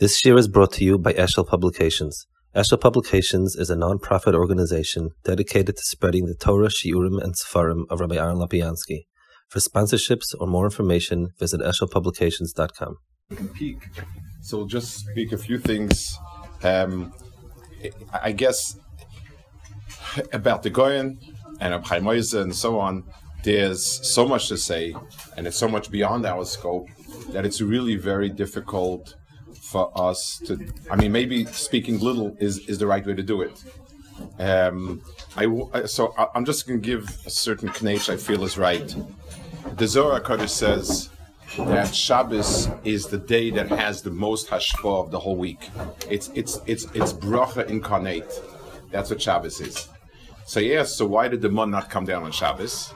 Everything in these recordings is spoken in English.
This year is brought to you by Eshel Publications. Eshel Publications is a non-profit organization dedicated to spreading the Torah, Shiurim, and Sefarim of Rabbi Aaron Lapiansky. For sponsorships or more information, visit eshelpublications.com. Peak. So we'll just speak a few things. Um, I guess about the Goyen and Abchai Moise and so on. There's so much to say, and it's so much beyond our scope that it's really very difficult for us to. I mean, maybe speaking little is, is the right way to do it. Um, I so I'm just going to give a certain knach I feel is right. The Zohar Kodesh says that Shabbos is the day that has the most hashpah of the whole week. It's it's it's it's bracha incarnate. That's what Shabbos is. So yes, so why did the moon not come down on Shabbos?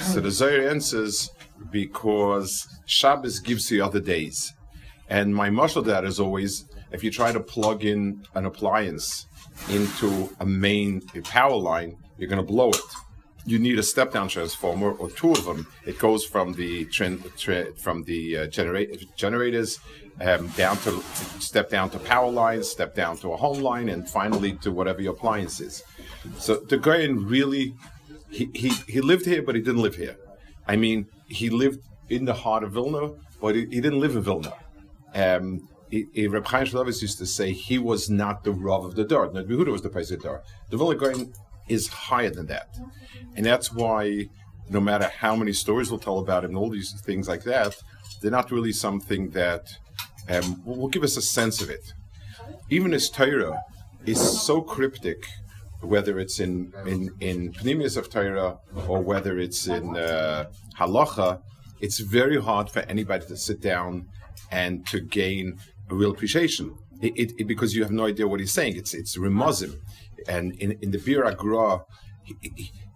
so the Zohar answers because Shabbos gives you other days. And my muscle that is always if you try to plug in an appliance into a main a power line, you're going to blow it. You need a step down transformer or two of them. It goes from the from the uh, generate, generators um, down to step down to power lines, step down to a home line, and finally to whatever your appliance is. So the guy really, he, he, he lived here, but he didn't live here. I mean, he lived in the heart of Vilna, but he, he didn't live in Vilna. Um, Reb Chaim Shmulevitz used to say he was not the Rav of the Dar. Not Behuda was the Pesach Dar. The Vilna Gaon is higher than that. And that's why no matter how many stories we'll tell about him and all these things like that, they're not really something that um, will give us a sense of it. Even his Torah is so cryptic, whether it's in in in Pnimiyus of Torah or whether it's in uh, Halacha, it's very hard for anybody to sit down and to gain a real appreciation. It, it, it, because you have no idea what he's saying. It's it's remozim, and in, in the Biur HaGra,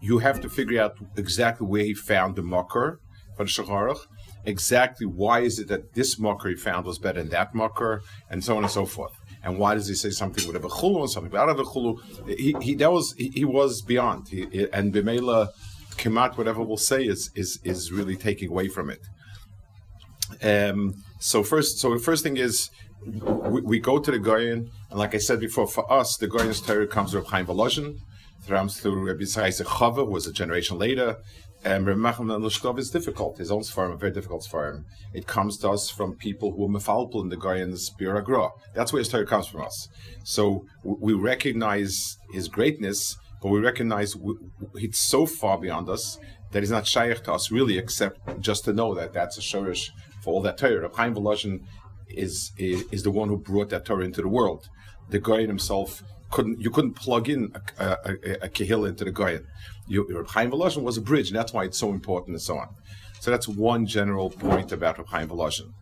you have to figure out exactly where he found the makar for the exactly why is it that this makar he found was better than that makar, and so on and so forth. And why does he say something with a chulu and something without a chulu? He, he that was he, he was beyond. He, and b'meila kemat whatever we'll say is is is really taking away from it. Um, so first, so the first thing is we, we go to the Goyen, and like I said before, for us, the Goyen's Torah comes from Chaim Volozhin, comes through Rabbi Yisrael Chava, who was a generation later. And Rabbi Nachman Lushkov is difficult. His own farm, very difficult farm. It comes to us from people who are mefalpel in the Goyen's Biur HaGra. That's where his Torah comes from us. So we recognize his greatness, but we recognize it's so far beyond us that he's not shaykh to us really, except just to know that that's a shorish all that Torah. Reb Chaim Volozhin is, is, is the one who brought that Torah into the world. The Goyen himself couldn't you couldn't plug in a, a, a, a into the Goyen. Reb Chaim Volozhin was a bridge, and that's why it's so important and so on. So that's one general point about Reb Chaim Volozhin.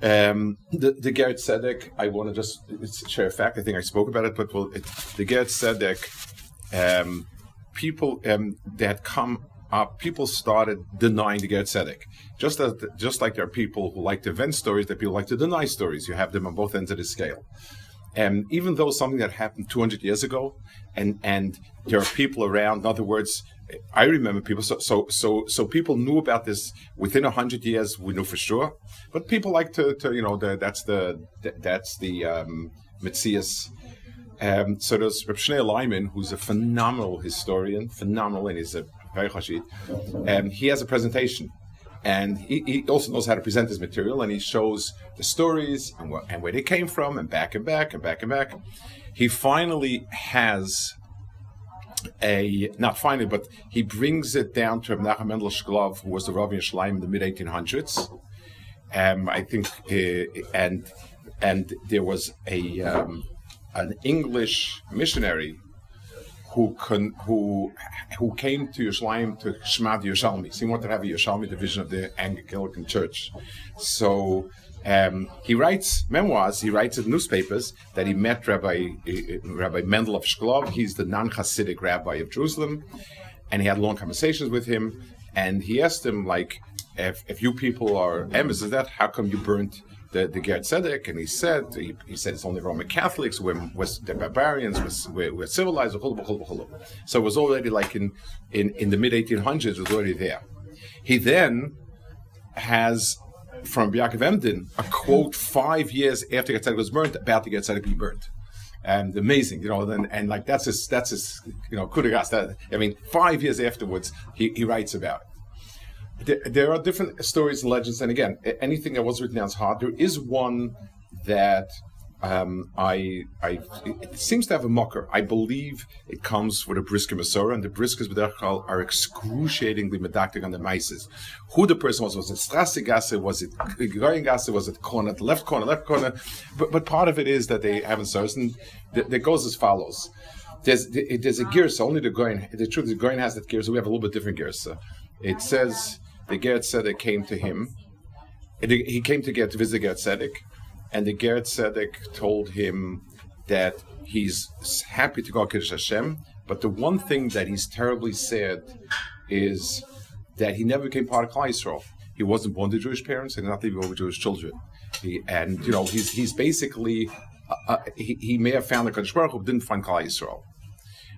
Um, the, the Ger Tzedek, I want to just share a fact. I think I spoke about it, but well, it, the Ger Tzedek, um, people um, that come uh, people started denying the Ger Tzedek. Just as, just like there are people who like to invent stories, that people like to deny stories. You have them on both ends of the scale. And even though something that happened 200 years ago, and and there are people around. In other words, I remember people. So so so so people knew about this within hundred years. We knew for sure, but people like to, to you know the, that's the that's the um, Mitzias. Um, so there's Reb Shneur Leiman, who's a phenomenal historian, phenomenal, and he's a very chashid. And he has a presentation, and he, he, also knows how to present his material, and he shows the stories and, what, and where they came from, and back and back and back and back. He finally has a not finally, but he brings it down to Menachem Mendel Shklov, who was the Rav in in the mid 1800s. Um, I think, uh, and and there was a um, an English missionary who who who came to Yerushalayim to Shmad Yerushalmi. So he wanted to have a Yerushalmi division of the Anglican Church. So um, he writes memoirs. He writes in newspapers that he met Rabbi uh, Rabbi Mendel of Shklov. He's the non-Hasidic rabbi of Jerusalem, and he had long conversations with him. And he asked him like, if, if you people are of that, how come you burnt the, the Ger Tzedek, and he said he, he, said it's only Roman Catholics, we're, we're the barbarians, we're, we're civilized, so it was already like in in, in the mid 1800s, it was already there. He then has from Yaakov Emden, a quote five years after Ger Tzedek was burnt, about the Ger Tzedek be burnt. And amazing, you know, and, and like that's his, that's his, you know, kudigas. That I mean, five years afterwards, he, he writes about it. There, there are different stories and legends, and again, anything that was written down is hard. There is one that um, I, I, it seems to have a mocker. I believe it comes with a brisker Masora, and the briskers b'derechal are excruciatingly medactic on the mices. Who the person was? Was it Strasse Was it Goyen Was it corner, left corner, left corner? But, but part of it is that they haven't sourced, and that goes as follows. There's, there's a girsa, only the Goyen, the truth is the Goyen has that girsa, we have a little bit different girsa. It says, the Geret Tzedek came to him, he came to get to visit Geret Tzedek, and the Geret Tzedek told him that he's happy to go Kiddush Hashem, but the one thing that he's terribly sad is that he never became part of Klal Yisrael. He wasn't born to Jewish parents, and not even over Jewish children. He, and you know, he's he's basically uh, uh, he, he may have found the Kadosh Baruch Hu, didn't find Klal Yisrael.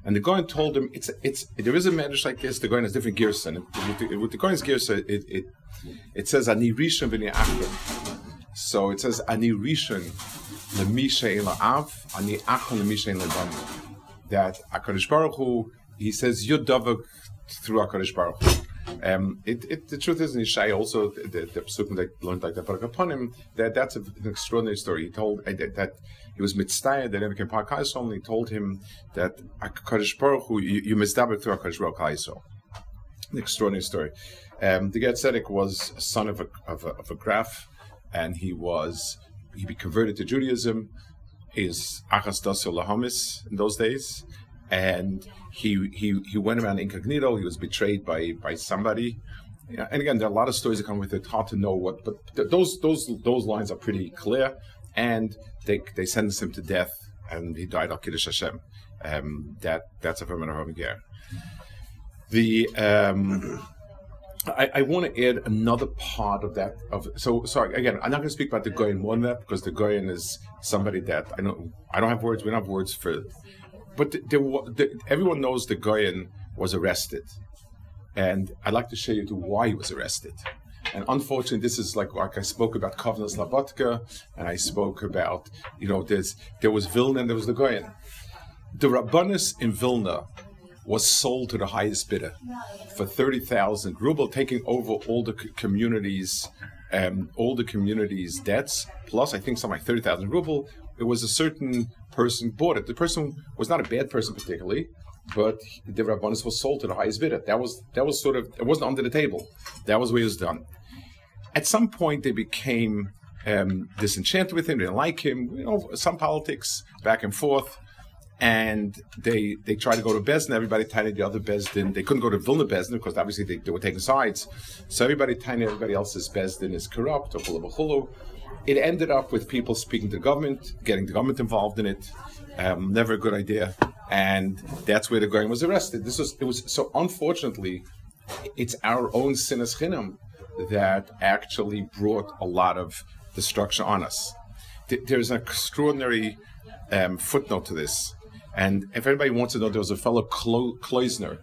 And the Goyen told him, it's it's there is a medrash like this. The Goyen has different gears, and with the, Goyen's gears, it, it it says ani rishon v'ni so it says, Ani Rishon lemisha av, Ani achon lemisha lebanu. That HaKadosh Baruch Hu, he says, Yud Davak through HaKadosh Baruch Hu. Um, it, it, the truth is, in Yishai also, the, the Pesukim that learned like that, upon him, that, that's an extraordinary story. He told uh, that, that he was mitzvah, that never came part and he told him that HaKadosh Baruch Hu, you, you mitzvah through HaKadosh Baruch Hu. An extraordinary story. Um, the Ger was a son of a, of a, of a graph, and he was he converted to Judaism. Is achas dasil lahamis in those days, and he he he went around incognito. He was betrayed by by somebody. And again, there are a lot of stories that come with it. Hard to know what, but th- those those those lines are pretty clear. And they they sentenced him to death, and he died al kiddush Hashem. Um, that that's a permanent The um, I, I want to add another part of that. Of so sorry again. I'm not going to speak about the Goyen more than that because the Goyen is somebody that I know. I don't have words. We don't have words for. But the, the, everyone knows the Goyen was arrested, and I'd like to show you to why he was arrested. And unfortunately, this is like like I spoke about Kovna Slabotka, and I spoke about you know there's there was Vilna and there was the Goyen. The Rabbanis in Vilna was sold to the highest bidder for 30,000 ruble, taking over all the communities, um, all the communities' debts, plus I think something like 30,000 ruble. It was a certain person bought it. The person was not a bad person particularly, but the Rabbanis was sold to the highest bidder. That was that was sort of it wasn't under the table. That was where it was done. At some point, they became um, disenchanted with him. They didn't like him. You know, some politics back and forth and they they tried to go to Bezdin. Everybody tiny the other Bezdin. They couldn't go to Vilna Bezdin because obviously they, they, were taking sides. So everybody tiny everybody else's Bezdin is corrupt or full It ended up with people speaking to the government, getting the government involved in it. Um, never a good idea, and that's where the guy was arrested. This was it was so unfortunately, it's our own sinas chinam that actually brought a lot of destruction on us. There's an extraordinary um, footnote to this and if anybody wants to know, there was a fellow Klo- Kloisner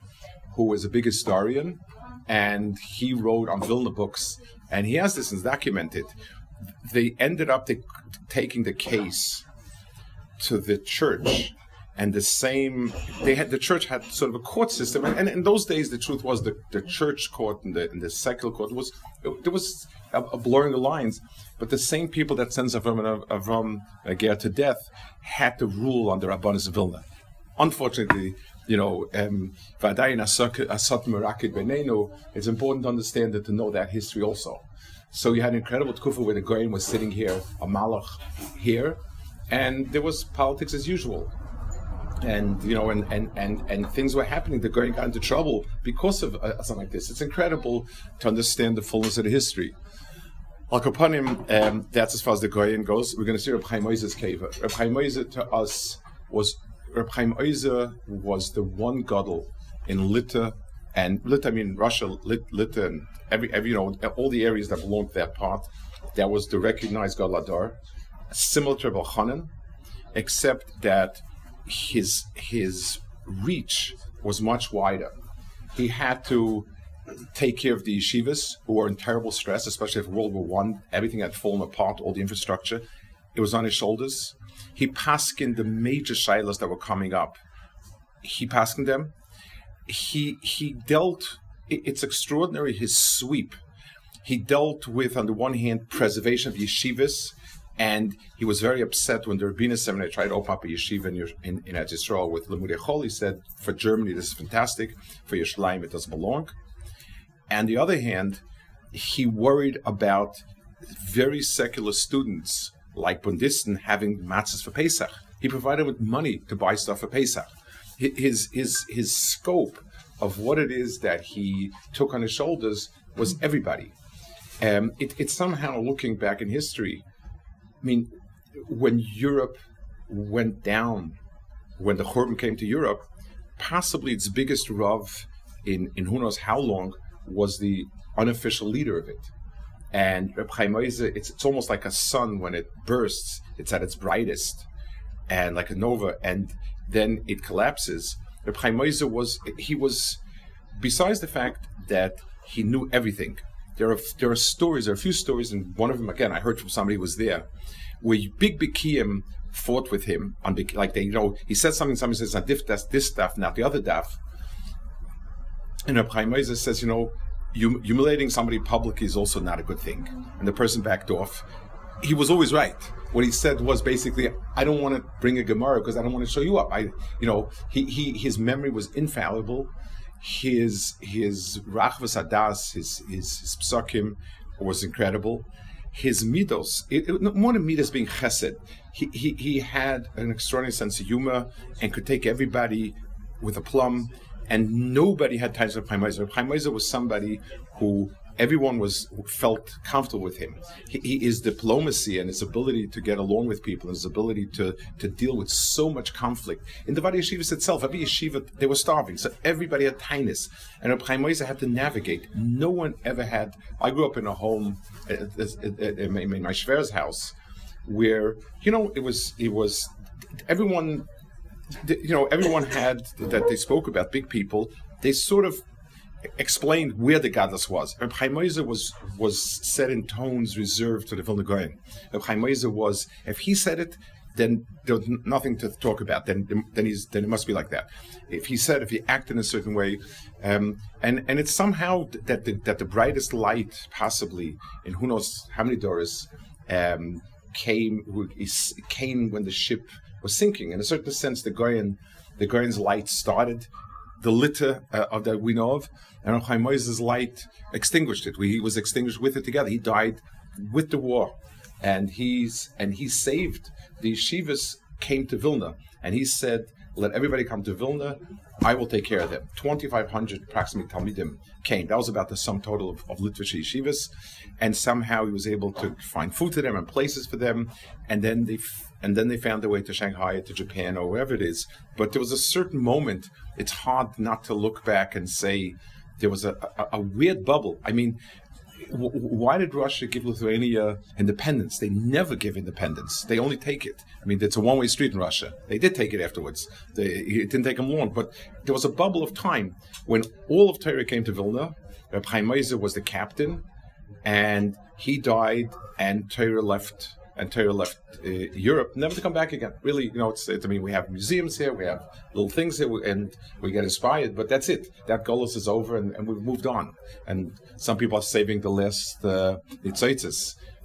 who was a big historian, and he wrote on Vilna books, and he has this documented. They ended up t- taking the case to the church and the same they had the church had sort of a court system and, and in those days the truth was the, the church court and the, and the secular court was there was a, a blurring the lines but the same people that sends Avram Avram Ger to death had to rule under Rabbanis Vilna. Unfortunately, you know, um, it's important to understand that to know that history also. So you had an incredible tkufa where the Goyen was sitting here, a malach here, and there was politics as usual. And you know, and and and, and things were happening. The Goyen got into trouble because of uh, something like this. It's incredible to understand the fullness of the history. Al um, that's as far as the Goyen goes. We're going to see Reb Chaim Ozer's cave. Reb Chaim Ozer to us was Reb Chaim Ozer was the one gadol in Lita and Lita, I mean Russia, Lit, Lita, and every, every you know all the areas that belonged to that part. That was the recognized Galadar, similar to Reb Chanan, except that his his reach was much wider. He had to take care of the yeshivas who were in terrible stress, especially after World War One. Everything had fallen apart, all the infrastructure. It was on his shoulders. He in the major shilas that were coming up. He in them. He he dealt. It's extraordinary his sweep. He dealt with, on the one hand, preservation of yeshivas, and he was very upset when the Rabbiner Seminary tried to open up a yeshiva in, in, in Israel with Limudei Chol. He said, for Germany, this is fantastic. For Yerushalayim, it doesn't belong. And the other hand, he worried about very secular students like Bundisten having matzahs for Pesach. He provided with money to buy stuff for Pesach. His, his, his scope of what it is that he took on his shoulders was everybody. Um, it, it's somehow looking back in history. I mean, when Europe went down, when the Churban came to Europe, possibly its biggest Rav in, in who knows how long was the unofficial leader of it. And Reb Chaim it's, it's almost like a sun when it bursts, it's at its brightest, and like a nova, and then it collapses. Reb Chaim was, he was, besides the fact that he knew everything, there are, there are stories, there are a few stories, and one of them, again, I heard from somebody who was there, where big Bikiim fought with him on like they you know he said something somebody says this that's this stuff not the other stuff and Reb Chaim says, you know, humiliating somebody publicly is also not a good thing. And the person backed off. He was always right. What he said was basically, I don't want to bring a Gemara because I don't want to show you up. I, you know, he, he his memory was infallible. His his rachvas adas, his his, his was incredible. His midos, it, it, more than midos being chesed, he, he he had an extraordinary sense of humor and could take everybody with a plum and nobody had ties with Chaim Ozer. Chaim Ozer was somebody who everyone was felt comfortable with him. He, his diplomacy and his ability to get along with people, his ability to to deal with so much conflict in the Vadi Yeshivas itself. Every yeshiva they were starving, so everybody had tinus, and Reb Chaim had to navigate. No one ever had. I grew up in a home, uh, uh, uh, in my Shver's house, where you know it was it was everyone you know, everyone had that they spoke about big people. They sort of explained where the gadlus was. Reb Chaim was was said in tones reserved to the Vilna Gaon. Reb Chaim was, if he said it, then there's nothing to talk about. Then then he's then it must be like that. If he said, if he acted in a certain way, um, and and it's somehow that the, that the brightest light possibly in who knows how many doors um, came came when the ship was sinking. In a certain sense, the Goyen, the Goyen's light started the litter uh, of that we know of, and Chaim Moses' light extinguished it. he was extinguished with it together. He died with the war, and he's and he saved the yeshivas came to Vilna, and he said, "Let everybody come to Vilna. I will take care of them." Twenty five hundred approximately talmidim came. That was about the sum total of, of Litvish yeshivas, and somehow he was able to find food for them and places for them, and then they and then they found their way to Shanghai, to Japan, or wherever it is. But there was a certain moment. It's hard not to look back and say there was a, a, a weird bubble. I mean, why did Russia give Lithuania independence? They never give independence. They only take it. I mean, it's a one-way street in Russia. They did take it afterwards. They, it didn't take them long, but there was a bubble of time when all of Torah came to Vilna. Reb Chaim was the captain, and he died, and Torah left and Torah left uh, Europe, never to come back again. Really, you know, it's, it, I mean, we have museums here, we have little things here, and we get inspired, but that's it. That Golos is over, and, and, we've moved on. And some people are saving the last uh,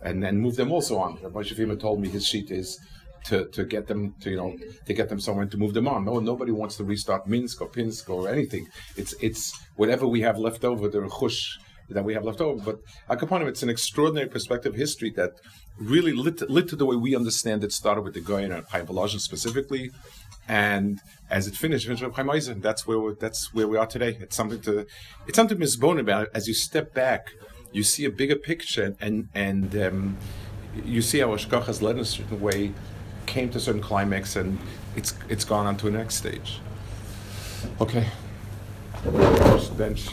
and and move them also on. Rabbi Shafima told me his sheet is to, to get them to you know to get them somewhere to move them on. No, nobody wants to restart Minsk or Pinsk or anything. It's it's whatever we have left over, the chush that we have left over. But Akaponim, it's an extraordinary perspective history that really lit, lit to the way we understand it, started with the Goyen and Chaim Volozhin specifically, and as it finished, finished with Chaim Eisen. That's where we're, that's where we are today. It's something to it's something to misbone about. As you step back, you see a bigger picture, and and um, you see how Ashkach has led in a certain way, came to a certain climax, and it's it's gone on to a next stage. Okay, First bench.